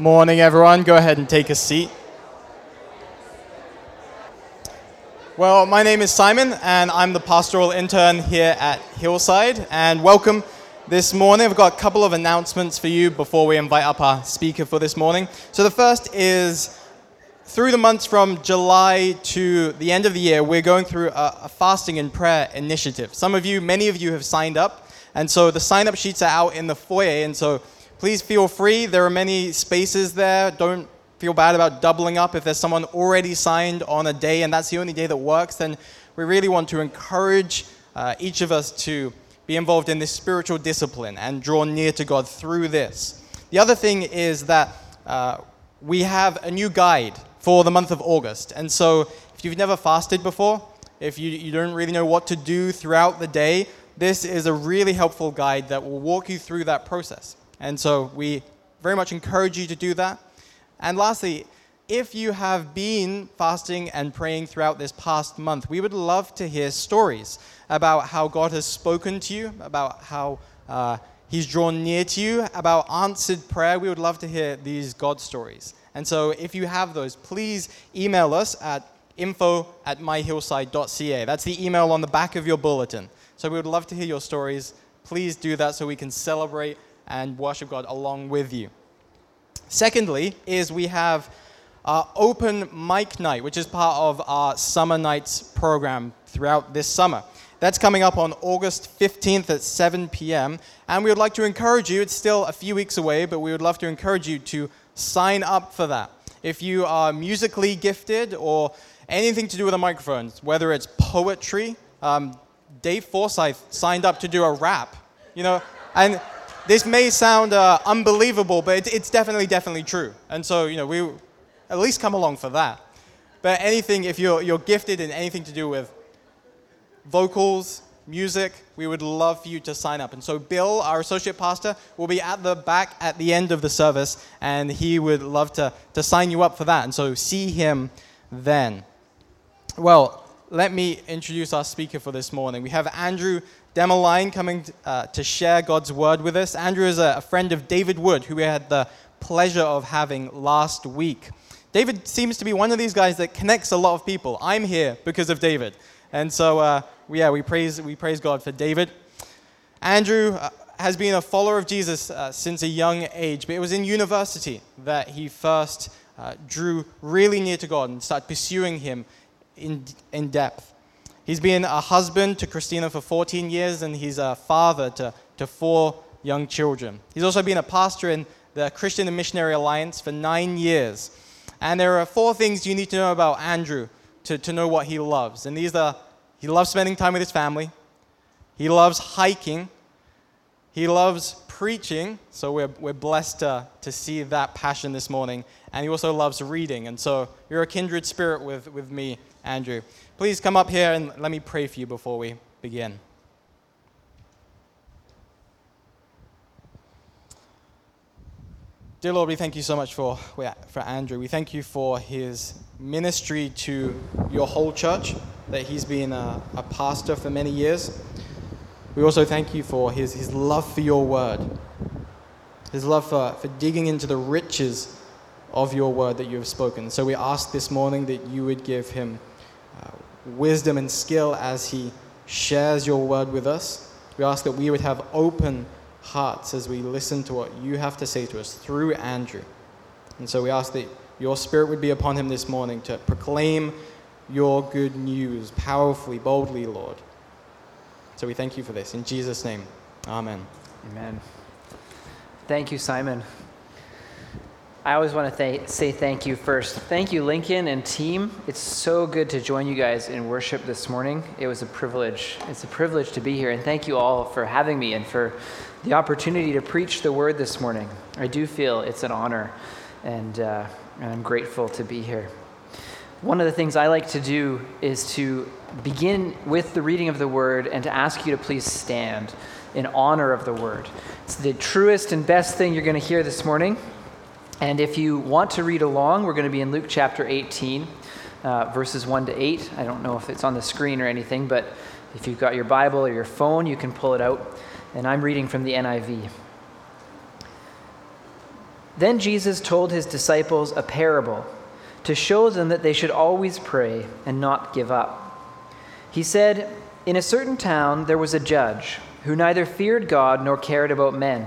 Morning, everyone. Go ahead and take a seat. Well, my name is Simon, and I'm the pastoral intern here at Hillside. And welcome this morning. I've got a couple of announcements for you before we invite up our speaker for this morning. So, the first is through the months from July to the end of the year, we're going through a, a fasting and prayer initiative. Some of you, many of you have signed up, and so the sign up sheets are out in the foyer. And so Please feel free. There are many spaces there. Don't feel bad about doubling up. If there's someone already signed on a day and that's the only day that works, then we really want to encourage uh, each of us to be involved in this spiritual discipline and draw near to God through this. The other thing is that uh, we have a new guide for the month of August. And so if you've never fasted before, if you, you don't really know what to do throughout the day, this is a really helpful guide that will walk you through that process. And so we very much encourage you to do that. And lastly, if you have been fasting and praying throughout this past month, we would love to hear stories about how God has spoken to you, about how uh, He's drawn near to you, about answered prayer. We would love to hear these God stories. And so if you have those, please email us at info at myhillside.ca. That's the email on the back of your bulletin. So we would love to hear your stories. Please do that so we can celebrate and worship God along with you. Secondly, is we have our open mic night, which is part of our summer nights program throughout this summer. That's coming up on August 15th at 7 p.m. And we would like to encourage you, it's still a few weeks away, but we would love to encourage you to sign up for that. If you are musically gifted or anything to do with a microphone, whether it's poetry, um, Dave Forsyth signed up to do a rap, you know, and this may sound uh, unbelievable, but it, it's definitely, definitely true. And so, you know, we at least come along for that. But anything, if you're, you're gifted in anything to do with vocals, music, we would love for you to sign up. And so, Bill, our associate pastor, will be at the back at the end of the service, and he would love to, to sign you up for that. And so, see him then. Well, let me introduce our speaker for this morning. We have Andrew Demoline coming uh, to share God's word with us. Andrew is a, a friend of David Wood, who we had the pleasure of having last week. David seems to be one of these guys that connects a lot of people. I'm here because of David. And so, uh, yeah, we praise, we praise God for David. Andrew uh, has been a follower of Jesus uh, since a young age, but it was in university that he first uh, drew really near to God and started pursuing Him in, in depth. He's been a husband to Christina for 14 years, and he's a father to, to four young children. He's also been a pastor in the Christian and Missionary Alliance for nine years. And there are four things you need to know about Andrew to, to know what he loves. And these are he loves spending time with his family, he loves hiking, he loves preaching. So we're, we're blessed to, to see that passion this morning. And he also loves reading. And so you're a kindred spirit with, with me Andrew. Please come up here and let me pray for you before we begin. Dear Lord, we thank you so much for, for Andrew. We thank you for his ministry to your whole church, that he's been a, a pastor for many years. We also thank you for his, his love for your word, his love for, for digging into the riches of your word that you have spoken. So we ask this morning that you would give him uh, wisdom and skill as he shares your word with us. We ask that we would have open hearts as we listen to what you have to say to us through Andrew. And so we ask that your spirit would be upon him this morning to proclaim your good news powerfully, boldly, Lord. So we thank you for this. In Jesus' name, amen. Amen. Thank you, Simon. I always want to th- say thank you first. Thank you, Lincoln and team. It's so good to join you guys in worship this morning. It was a privilege. It's a privilege to be here. And thank you all for having me and for the opportunity to preach the word this morning. I do feel it's an honor, and, uh, and I'm grateful to be here. One of the things I like to do is to begin with the reading of the word and to ask you to please stand in honor of the word. It's the truest and best thing you're going to hear this morning. And if you want to read along, we're going to be in Luke chapter 18, uh, verses 1 to 8. I don't know if it's on the screen or anything, but if you've got your Bible or your phone, you can pull it out. And I'm reading from the NIV. Then Jesus told his disciples a parable to show them that they should always pray and not give up. He said, In a certain town there was a judge who neither feared God nor cared about men.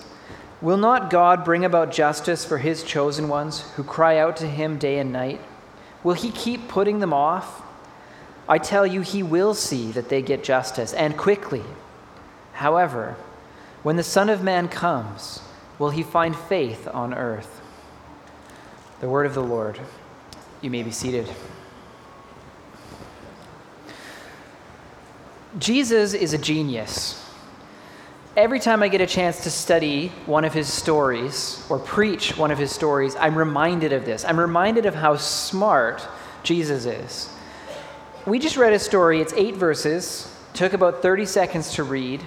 Will not God bring about justice for his chosen ones who cry out to him day and night? Will he keep putting them off? I tell you, he will see that they get justice, and quickly. However, when the Son of Man comes, will he find faith on earth? The word of the Lord. You may be seated. Jesus is a genius. Every time I get a chance to study one of his stories or preach one of his stories, I'm reminded of this. I'm reminded of how smart Jesus is. We just read a story, it's eight verses, took about 30 seconds to read,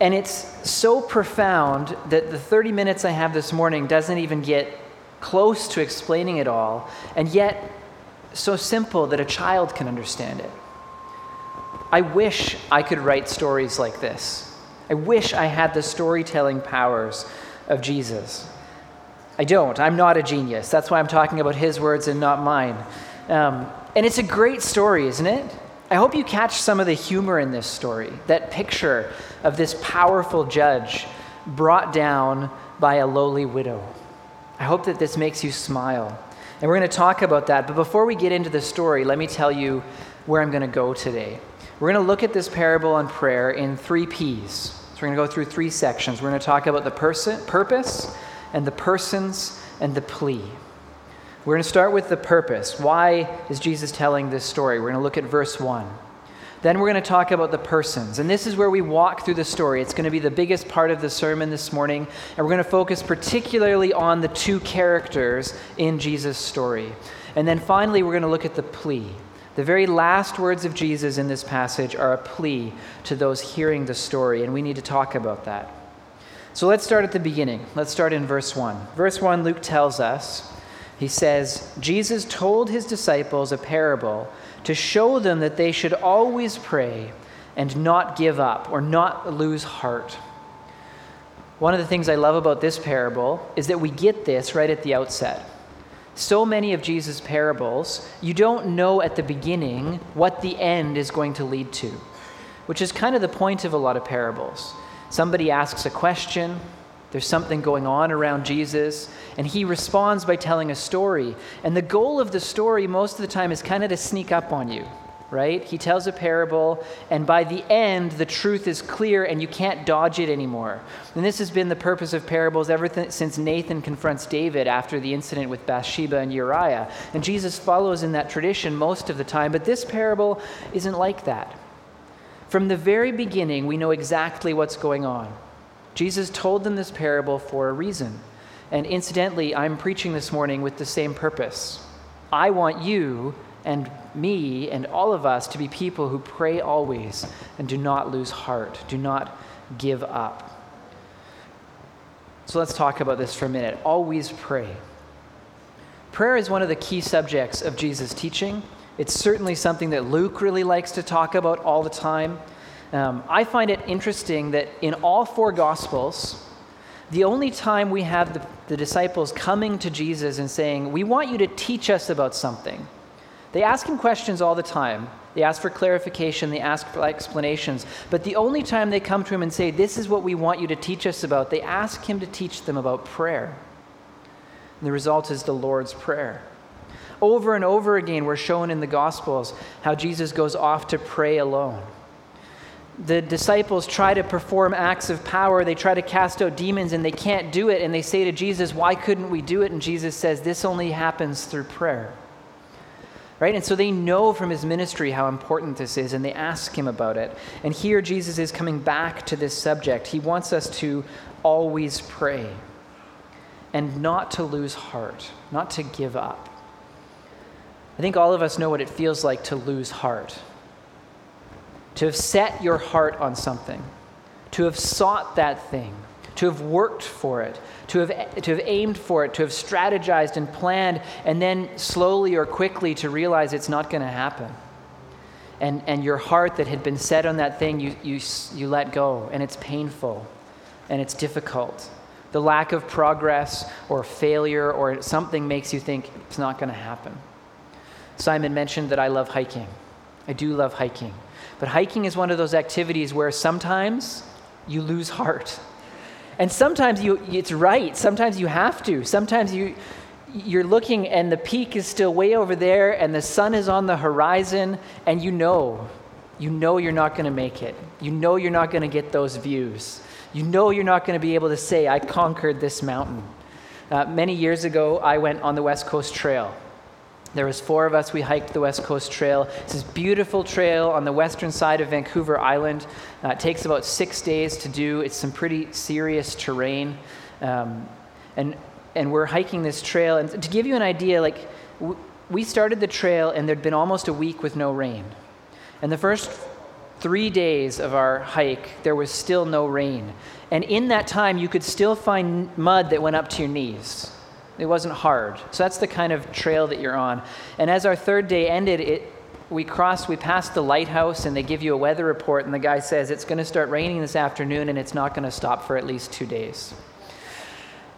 and it's so profound that the 30 minutes I have this morning doesn't even get close to explaining it all, and yet so simple that a child can understand it. I wish I could write stories like this. I wish I had the storytelling powers of Jesus. I don't. I'm not a genius. That's why I'm talking about his words and not mine. Um, and it's a great story, isn't it? I hope you catch some of the humor in this story, that picture of this powerful judge brought down by a lowly widow. I hope that this makes you smile. And we're going to talk about that. But before we get into the story, let me tell you where I'm going to go today. We're going to look at this parable on prayer in three P's. So we're going to go through three sections. We're going to talk about the person, purpose, and the persons, and the plea. We're going to start with the purpose. Why is Jesus telling this story? We're going to look at verse 1. Then we're going to talk about the persons. And this is where we walk through the story. It's going to be the biggest part of the sermon this morning. And we're going to focus particularly on the two characters in Jesus' story. And then finally, we're going to look at the plea. The very last words of Jesus in this passage are a plea to those hearing the story, and we need to talk about that. So let's start at the beginning. Let's start in verse 1. Verse 1, Luke tells us, he says, Jesus told his disciples a parable to show them that they should always pray and not give up or not lose heart. One of the things I love about this parable is that we get this right at the outset so many of Jesus' parables, you don't know at the beginning what the end is going to lead to, which is kind of the point of a lot of parables. Somebody asks a question, there's something going on around Jesus, and he responds by telling a story. And the goal of the story, most of the time, is kind of to sneak up on you right? He tells a parable, and by the end, the truth is clear and you can't dodge it anymore. And this has been the purpose of parables ever th- since Nathan confronts David after the incident with Bathsheba and Uriah. And Jesus follows in that tradition most of the time, but this parable isn't like that. From the very beginning, we know exactly what's going on. Jesus told them this parable for a reason. And incidentally, I'm preaching this morning with the same purpose. I want you and me and all of us to be people who pray always and do not lose heart, do not give up. So let's talk about this for a minute. Always pray. Prayer is one of the key subjects of Jesus' teaching. It's certainly something that Luke really likes to talk about all the time. Um, I find it interesting that in all four Gospels, the only time we have the, the disciples coming to Jesus and saying, We want you to teach us about something they ask him questions all the time. They ask for clarification, they ask for explanations. But the only time they come to him and say, This is what we want you to teach us about, they ask him to teach them about prayer. And the result is the Lord's Prayer. Over and over again, we're shown in the Gospels how Jesus goes off to pray alone. The disciples try to perform acts of power. They try to cast out demons and they can't do it. And they say to Jesus, Why couldn't we do it? And Jesus says, This only happens through prayer right? And so they know from his ministry how important this is, and they ask him about it. And here Jesus is coming back to this subject. He wants us to always pray. and not to lose heart, not to give up. I think all of us know what it feels like to lose heart. To have set your heart on something, to have sought that thing, to have worked for it, to have, to have aimed for it, to have strategized and planned, and then slowly or quickly to realize it's not going to happen. And, and your heart that had been set on that thing, you, you, you let go, and it's painful and it's difficult. The lack of progress or failure or something makes you think it's not going to happen. Simon mentioned that I love hiking. I do love hiking. But hiking is one of those activities where sometimes you lose heart. And sometimes you, it's right. Sometimes you have to. Sometimes you, you're looking and the peak is still way over there and the sun is on the horizon and you know, you know you're not going to make it. You know you're not going to get those views. You know you're not going to be able to say, I conquered this mountain. Uh, many years ago, I went on the West Coast Trail. There was four of us. We hiked the West Coast Trail. It's this beautiful trail on the western side of Vancouver Island. Uh, it takes about six days to do. It's some pretty serious terrain, um, and and we're hiking this trail. And to give you an idea, like w- we started the trail, and there'd been almost a week with no rain. And the first three days of our hike, there was still no rain. And in that time, you could still find mud that went up to your knees. It wasn't hard. So that's the kind of trail that you're on. And as our third day ended, it, we crossed, we passed the lighthouse, and they give you a weather report, and the guy says it's going to start raining this afternoon, and it's not going to stop for at least two days.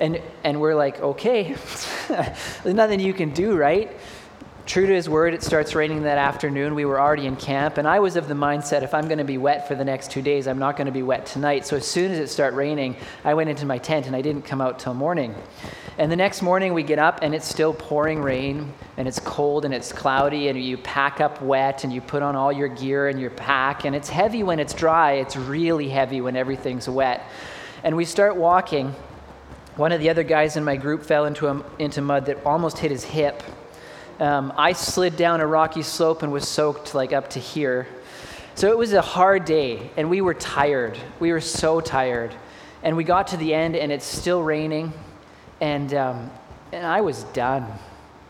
And, and we're like, okay, there's nothing you can do, right? True to his word, it starts raining that afternoon. We were already in camp, and I was of the mindset if I'm going to be wet for the next two days, I'm not going to be wet tonight. So as soon as it started raining, I went into my tent and I didn't come out till morning. And the next morning, we get up and it's still pouring rain, and it's cold and it's cloudy, and you pack up wet and you put on all your gear and your pack, and it's heavy when it's dry. It's really heavy when everything's wet. And we start walking. One of the other guys in my group fell into, a, into mud that almost hit his hip um, I slid down a rocky slope and was soaked like up to here. So it was a hard day, and we were tired. We were so tired. And we got to the end, and it's still raining, and, um, and I was done.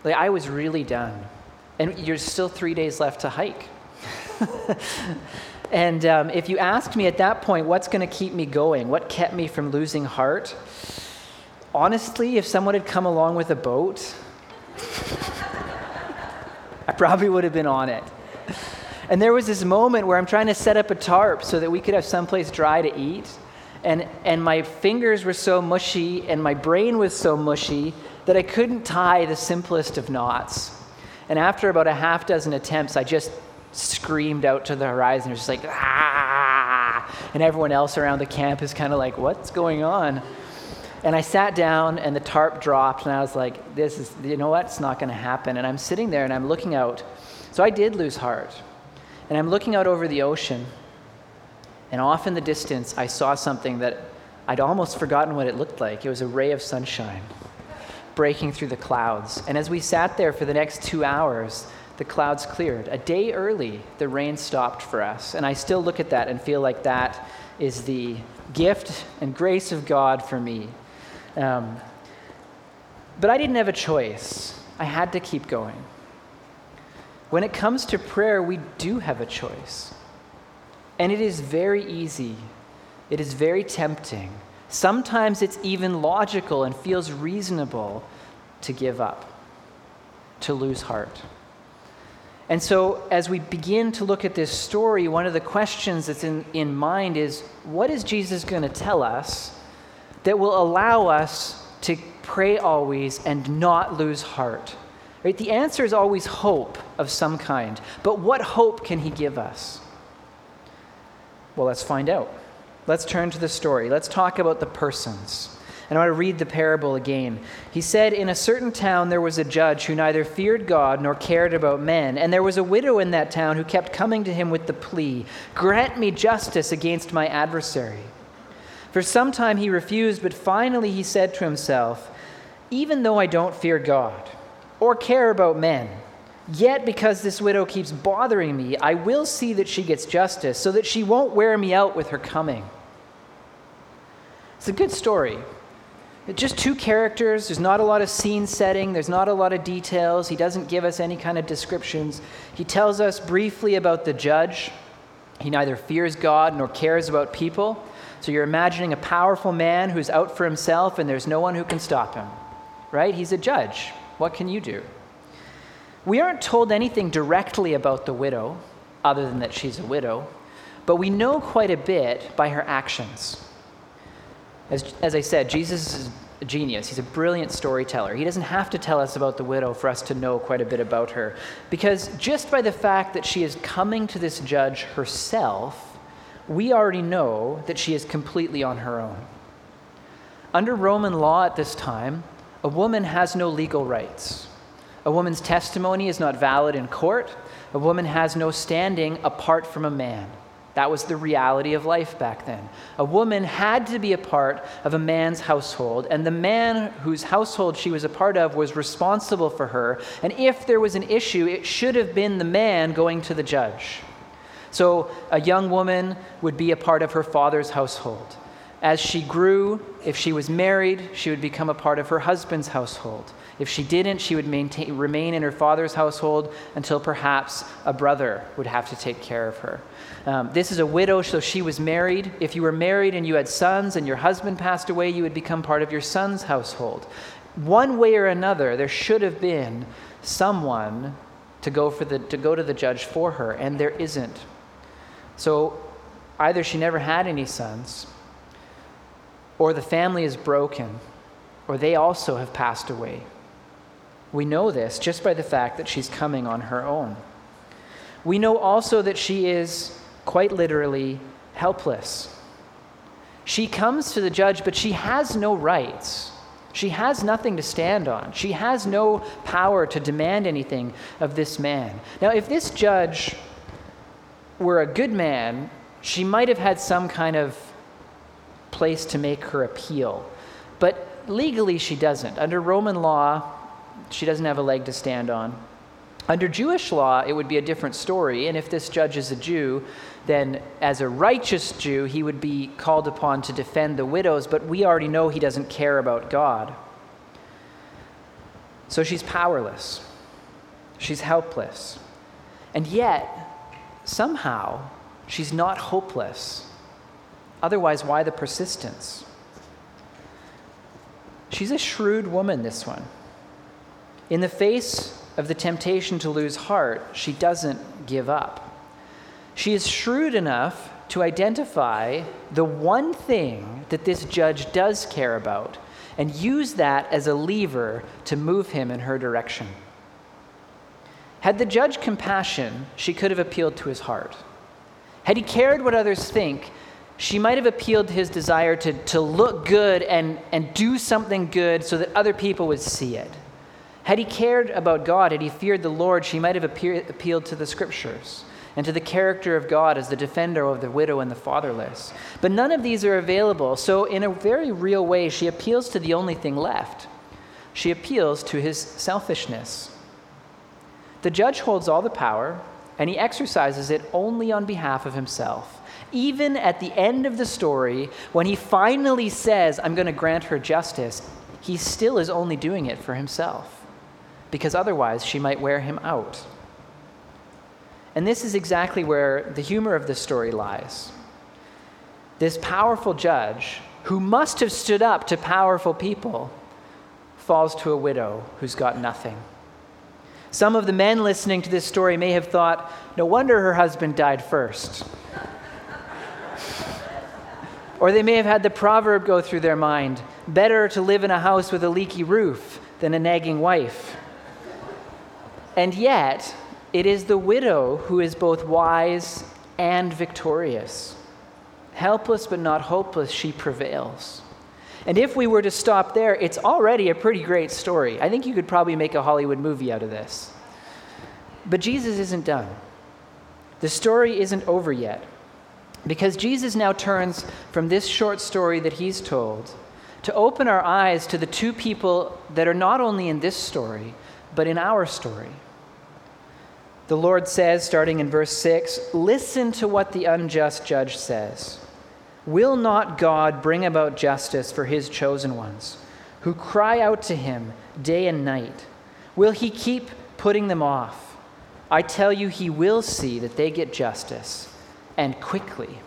Like, I was really done. And you're still three days left to hike. and um, if you asked me at that point, what's going to keep me going? What kept me from losing heart? Honestly, if someone had come along with a boat, I probably would have been on it. And there was this moment where I'm trying to set up a tarp so that we could have someplace dry to eat. And, and my fingers were so mushy and my brain was so mushy that I couldn't tie the simplest of knots. And after about a half dozen attempts, I just screamed out to the horizon, just like, ah! And everyone else around the camp is kind of like, what's going on? And I sat down and the tarp dropped, and I was like, this is, you know what? It's not going to happen. And I'm sitting there and I'm looking out. So I did lose heart. And I'm looking out over the ocean, and off in the distance, I saw something that I'd almost forgotten what it looked like. It was a ray of sunshine breaking through the clouds. And as we sat there for the next two hours, the clouds cleared. A day early, the rain stopped for us. And I still look at that and feel like that is the gift and grace of God for me um, but I didn't have a choice. I had to keep going. When it comes to prayer, we do have a choice. And it is very easy, it is very tempting. Sometimes it's even logical and feels reasonable to give up, to lose heart. And so, as we begin to look at this story, one of the questions that's in, in mind is what is Jesus going to tell us that will allow us to pray always and not lose heart. Right? The answer is always hope of some kind. But what hope can he give us? Well, let's find out. Let's turn to the story. Let's talk about the persons. And I want to read the parable again. He said, In a certain town there was a judge who neither feared God nor cared about men. And there was a widow in that town who kept coming to him with the plea Grant me justice against my adversary. For some time he refused, but finally he said to himself, Even though I don't fear God or care about men, yet because this widow keeps bothering me, I will see that she gets justice, so that she won't wear me out with her coming. It's a good story. Just two characters. There's not a lot of scene setting. There's not a lot of details. He doesn't give us any kind of descriptions. He tells us briefly about the judge. He neither fears God nor cares about people. So you're imagining a powerful man who's out for himself and there's no one who can stop him, right? He's a judge. What can you do? We aren't told anything directly about the widow, other than that she's a widow, but we know quite a bit by her actions. As, as I said, Jesus is a genius. He's a brilliant storyteller. He doesn't have to tell us about the widow for us to know quite a bit about her. Because just by the fact that she is coming to this judge herself, we already know that she is completely on her own. Under Roman law at this time, a woman has no legal rights. A woman's testimony is not valid in court. A woman has no standing apart from a man. That was the reality of life back then. A woman had to be a part of a man's household, and the man whose household she was a part of was responsible for her. And if there was an issue, it should have been the man going to the judge. So a young woman would be a part of her father's household. As she grew, if she was married, she would become a part of her husband's household. If she didn't, she would maintain, remain in her father's household until perhaps a brother would have to take care of her. Um, this is a widow, so she was married. If you were married and you had sons and your husband passed away, you would become part of your son's household. One way or another, there should have been someone to go, for the, to go to the judge for her, and there isn't. So either she never had any sons, or the family is broken, or they also have passed away. We know this just by the fact that she's coming on her own. We know also that she is quite literally helpless. She comes to the judge, but she has no rights. She has nothing to stand on. She has no power to demand anything of this man. Now, if this judge were a good man, she might have had some kind of place to make her appeal. But legally, she doesn't. Under Roman law, she doesn't have a leg to stand on. Under Jewish law, it would be a different story. And if this judge is a Jew, then as a righteous Jew, he would be called upon to defend the widows, but we already know he doesn't care about God. So she's powerless, she's helpless. And yet, somehow, she's not hopeless. Otherwise, why the persistence? She's a shrewd woman, this one. In the face of the temptation to lose heart, she doesn't give up. She is shrewd enough to identify the one thing that this judge does care about and use that as a lever to move him in her direction. Had the judge compassion, she could have appealed to his heart. Had he cared what others think, she might have appealed to his desire to, to look good and, and do something good so that other people would see it. Had he cared about God, had he feared the Lord, she might have appear, appealed to the scriptures and to the character of God as the defender of the widow and the fatherless. But none of these are available, so in a very real way, she appeals to the only thing left. She appeals to his selfishness. The judge holds all the power, and he exercises it only on behalf of himself. Even at the end of the story, when he finally says, I'm going to grant her justice, he still is only doing it for himself because otherwise she might wear him out. And this is exactly where the humor of the story lies. This powerful judge, who must have stood up to powerful people, falls to a widow who's got nothing. Some of the men listening to this story may have thought, no wonder her husband died first. or they may have had the proverb go through their mind better to live in a house with a leaky roof than a nagging wife. And yet, it is the widow who is both wise and victorious. Helpless but not hopeless, she prevails. And if we were to stop there, it's already a pretty great story. I think you could probably make a Hollywood movie out of this. But Jesus isn't done. The story isn't over yet. Because Jesus now turns from this short story that he's told to open our eyes to the two people that are not only in this story, but in our story. The Lord says, starting in verse 6, Listen to what the unjust judge says. Will not God bring about justice for his chosen ones, who cry out to him day and night? Will he keep putting them off? I tell you, he will see that they get justice, and quickly.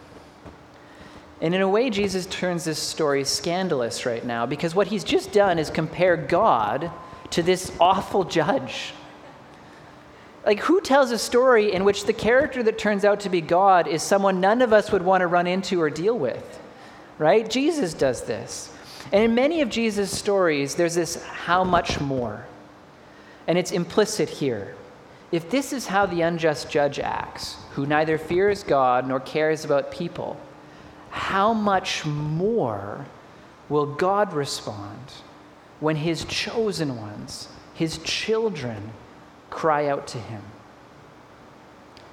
And in a way, Jesus turns this story scandalous right now because what he's just done is compare God to this awful judge. Like, who tells a story in which the character that turns out to be God is someone none of us would want to run into or deal with? Right? Jesus does this. And in many of Jesus' stories, there's this how much more. And it's implicit here. If this is how the unjust judge acts, who neither fears God nor cares about people, how much more will God respond when his chosen ones, his children, cry out to him?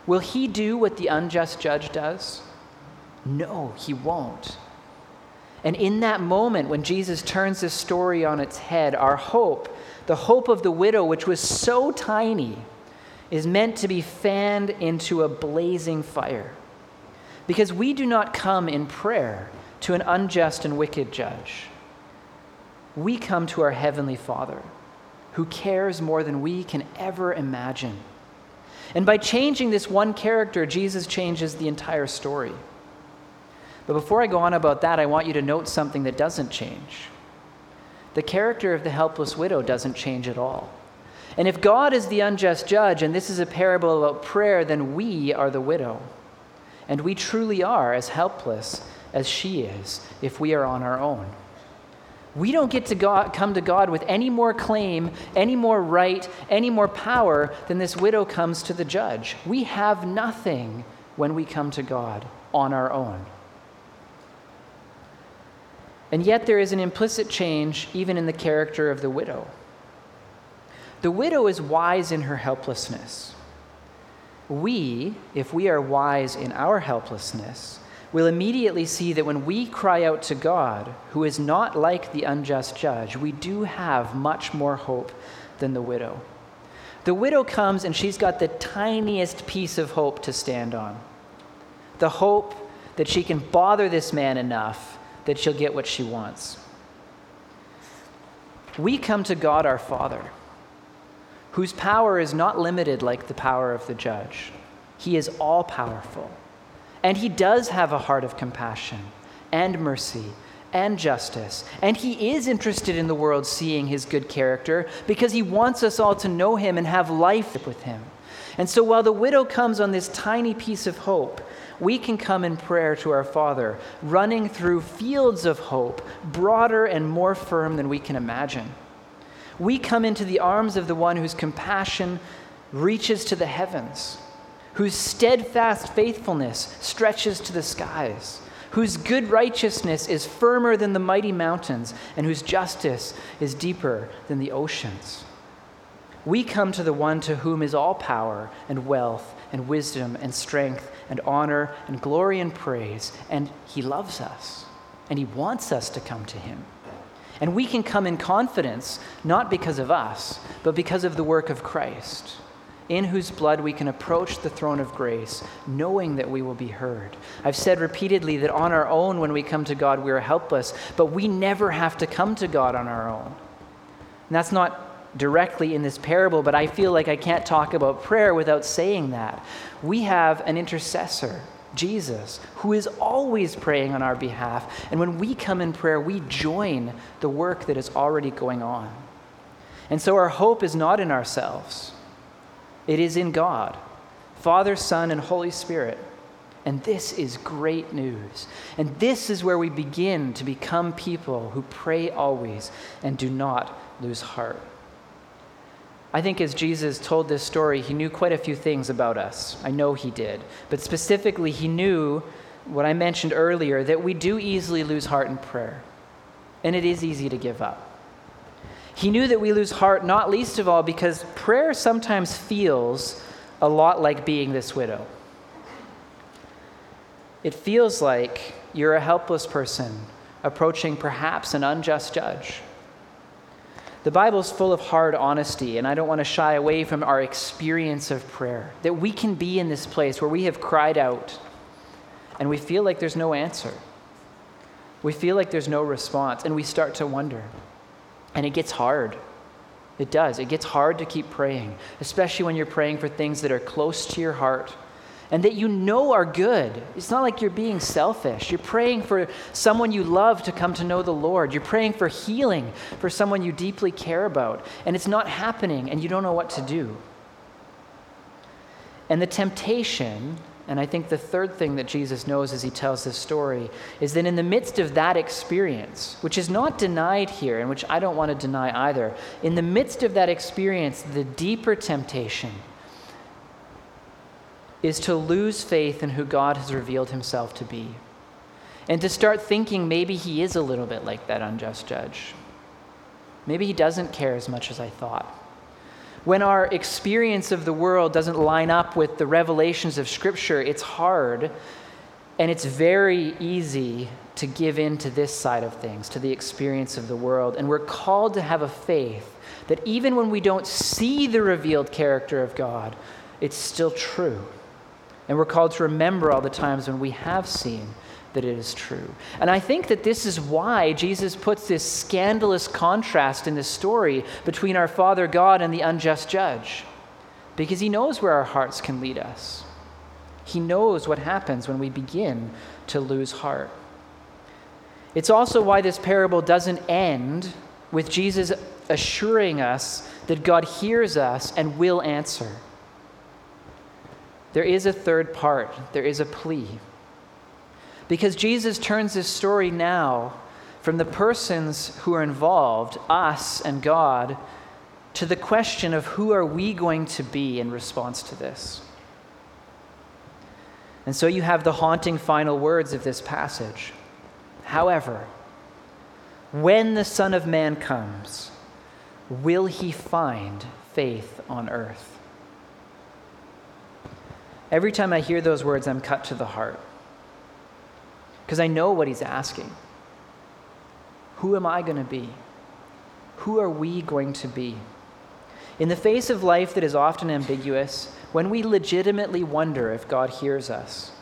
Will he do what the unjust judge does? No, he won't. And in that moment, when Jesus turns this story on its head, our hope, the hope of the widow, which was so tiny, is meant to be fanned into a blazing fire. Because we do not come in prayer to an unjust and wicked judge. We come to our Heavenly Father, who cares more than we can ever imagine. And by changing this one character, Jesus changes the entire story. But before I go on about that, I want you to note something that doesn't change. The character of the helpless widow doesn't change at all. And if God is the unjust judge, and this is a parable about prayer, then we are the widow. And we truly are as helpless as she is if we are on our own. We don't get to God, come to God with any more claim, any more right, any more power than this widow comes to the judge. We have nothing when we come to God on our own. And yet, there is an implicit change even in the character of the widow. The widow is wise in her helplessness. We, if we are wise in our helplessness, will immediately see that when we cry out to God, who is not like the unjust judge, we do have much more hope than the widow. The widow comes and she's got the tiniest piece of hope to stand on the hope that she can bother this man enough that she'll get what she wants. We come to God our Father, whose power is not limited like the power of the judge. He is all powerful. And he does have a heart of compassion and mercy and justice. And he is interested in the world seeing his good character because he wants us all to know him and have life with him. And so while the widow comes on this tiny piece of hope, we can come in prayer to our Father, running through fields of hope, broader and more firm than we can imagine. We come into the arms of the one whose compassion reaches to the heavens, whose steadfast faithfulness stretches to the skies, whose good righteousness is firmer than the mighty mountains, and whose justice is deeper than the oceans. We come to the one to whom is all power and wealth and wisdom and strength and honor and glory and praise. And he loves us and he wants us to come to him. And we can come in confidence, not because of us, but because of the work of Christ, in whose blood we can approach the throne of grace, knowing that we will be heard. I've said repeatedly that on our own, when we come to God, we are helpless, but we never have to come to God on our own. And that's not directly in this parable, but I feel like I can't talk about prayer without saying that. We have an intercessor, Jesus, who is always praying on our behalf. And when we come in prayer, we join the work that is already going on. And so our hope is not in ourselves, it is in God, Father, Son, and Holy Spirit. And this is great news. And this is where we begin to become people who pray always and do not lose heart. I think as Jesus told this story, he knew quite a few things about us. I know he did. But specifically, he knew what I mentioned earlier that we do easily lose heart in prayer, and it is easy to give up. He knew that we lose heart, not least of all because prayer sometimes feels a lot like being this widow. It feels like you're a helpless person approaching perhaps an unjust judge the Bible is full of hard honesty, and I don't want to shy away from our experience of prayer. That we can be in this place where we have cried out and we feel like there's no answer. We feel like there's no response, and we start to wonder And it gets hard. It does. It gets hard to keep praying, especially when you're praying for things that are close to your heart and that you know are good. It's not like you're being selfish. You're praying for someone you love to come to know the Lord. You're praying for healing for someone you deeply care about, and it's not happening, and you don't know what to do. And the temptation, and I think the third thing that Jesus knows as he tells this story, is that in the midst of that experience, which is not denied here, and which I don't want to deny either, in the midst of that experience, the deeper temptation is to lose faith in who God has revealed himself to be. And to start thinking maybe he is a little bit like that unjust judge. Maybe he doesn't care as much as I thought. When our experience of the world doesn't line up with the revelations of Scripture, it's hard and it's very easy to give in to this side of things, to the experience of the world. And we're called to have a faith that even when we don't see the revealed character of God, it's still true. And we're called to remember all the times when we have seen that it is true. And I think that this is why Jesus puts this scandalous contrast in this story between our Father God and the unjust judge. Because he knows where our hearts can lead us. He knows what happens when we begin to lose heart. It's also why this parable doesn't end with Jesus assuring us that God hears us and will answer. There is a third part, there is a plea. Because Jesus turns this story now from the persons who are involved, us and God, to the question of who are we going to be in response to this. And so you have the haunting final words of this passage. However, when the Son of Man comes, will he find faith on earth? Every time I hear those words, I'm cut to the heart. Because I know what he's asking. Who am I going to be? Who are we going to be? In the face of life that is often ambiguous, when we legitimately wonder if God hears us,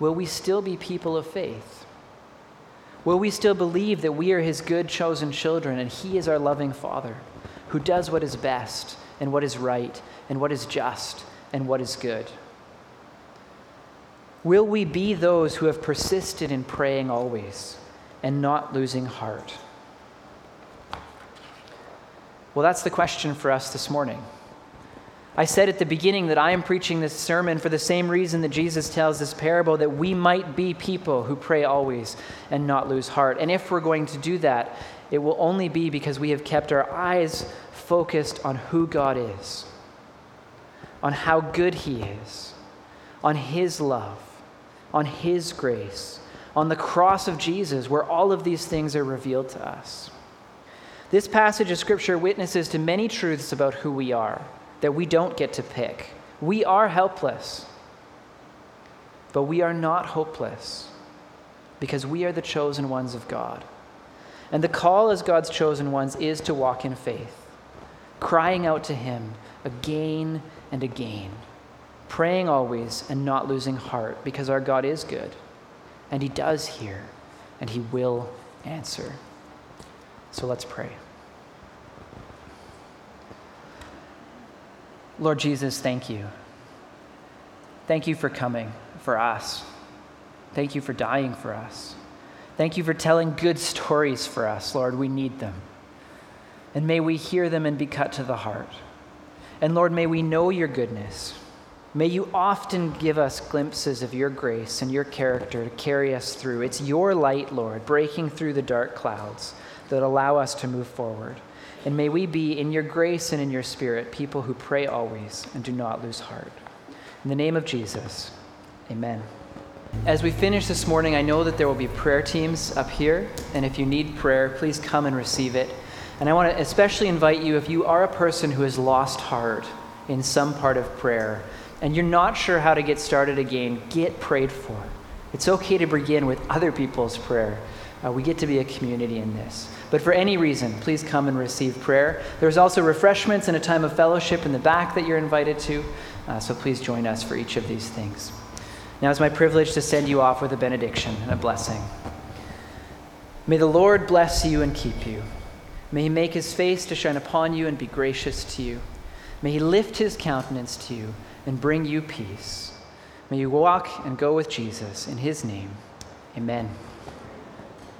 will we still be people of faith? Will we still believe that we are his good chosen children and he is our loving Father who does what is best and what is right and what is just and what is good? Will we be those who have persisted in praying always and not losing heart? Well, that's the question for us this morning. I said at the beginning that I am preaching this sermon for the same reason that Jesus tells this parable that we might be people who pray always and not lose heart. And if we're going to do that, it will only be because we have kept our eyes focused on who God is, on how good He is, on His love on His grace, on the cross of Jesus, where all of these things are revealed to us. This passage of Scripture witnesses to many truths about who we are that we don't get to pick. We are helpless, but we are not hopeless because we are the chosen ones of God. And the call as God's chosen ones is to walk in faith, crying out to Him again and again praying always and not losing heart because our God is good and He does hear and He will answer. So let's pray. Lord Jesus, thank you. Thank you for coming for us. Thank you for dying for us. Thank you for telling good stories for us, Lord. We need them. And may we hear them and be cut to the heart. And Lord, may we know your goodness. May you often give us glimpses of your grace and your character to carry us through. It's your light, Lord, breaking through the dark clouds that allow us to move forward. And may we be, in your grace and in your spirit, people who pray always and do not lose heart. In the name of Jesus, amen. As we finish this morning, I know that there will be prayer teams up here. And if you need prayer, please come and receive it. And I want to especially invite you, if you are a person who has lost heart in some part of prayer, and you're not sure how to get started again, get prayed for. It's okay to begin with other people's prayer. Uh, we get to be a community in this. But for any reason, please come and receive prayer. There's also refreshments and a time of fellowship in the back that you're invited to. Uh, so please join us for each of these things. Now it's my privilege to send you off with a benediction and a blessing. May the Lord bless you and keep you. May he make his face to shine upon you and be gracious to you. May he lift his countenance to you and bring you peace. May you walk and go with Jesus. In his name, amen.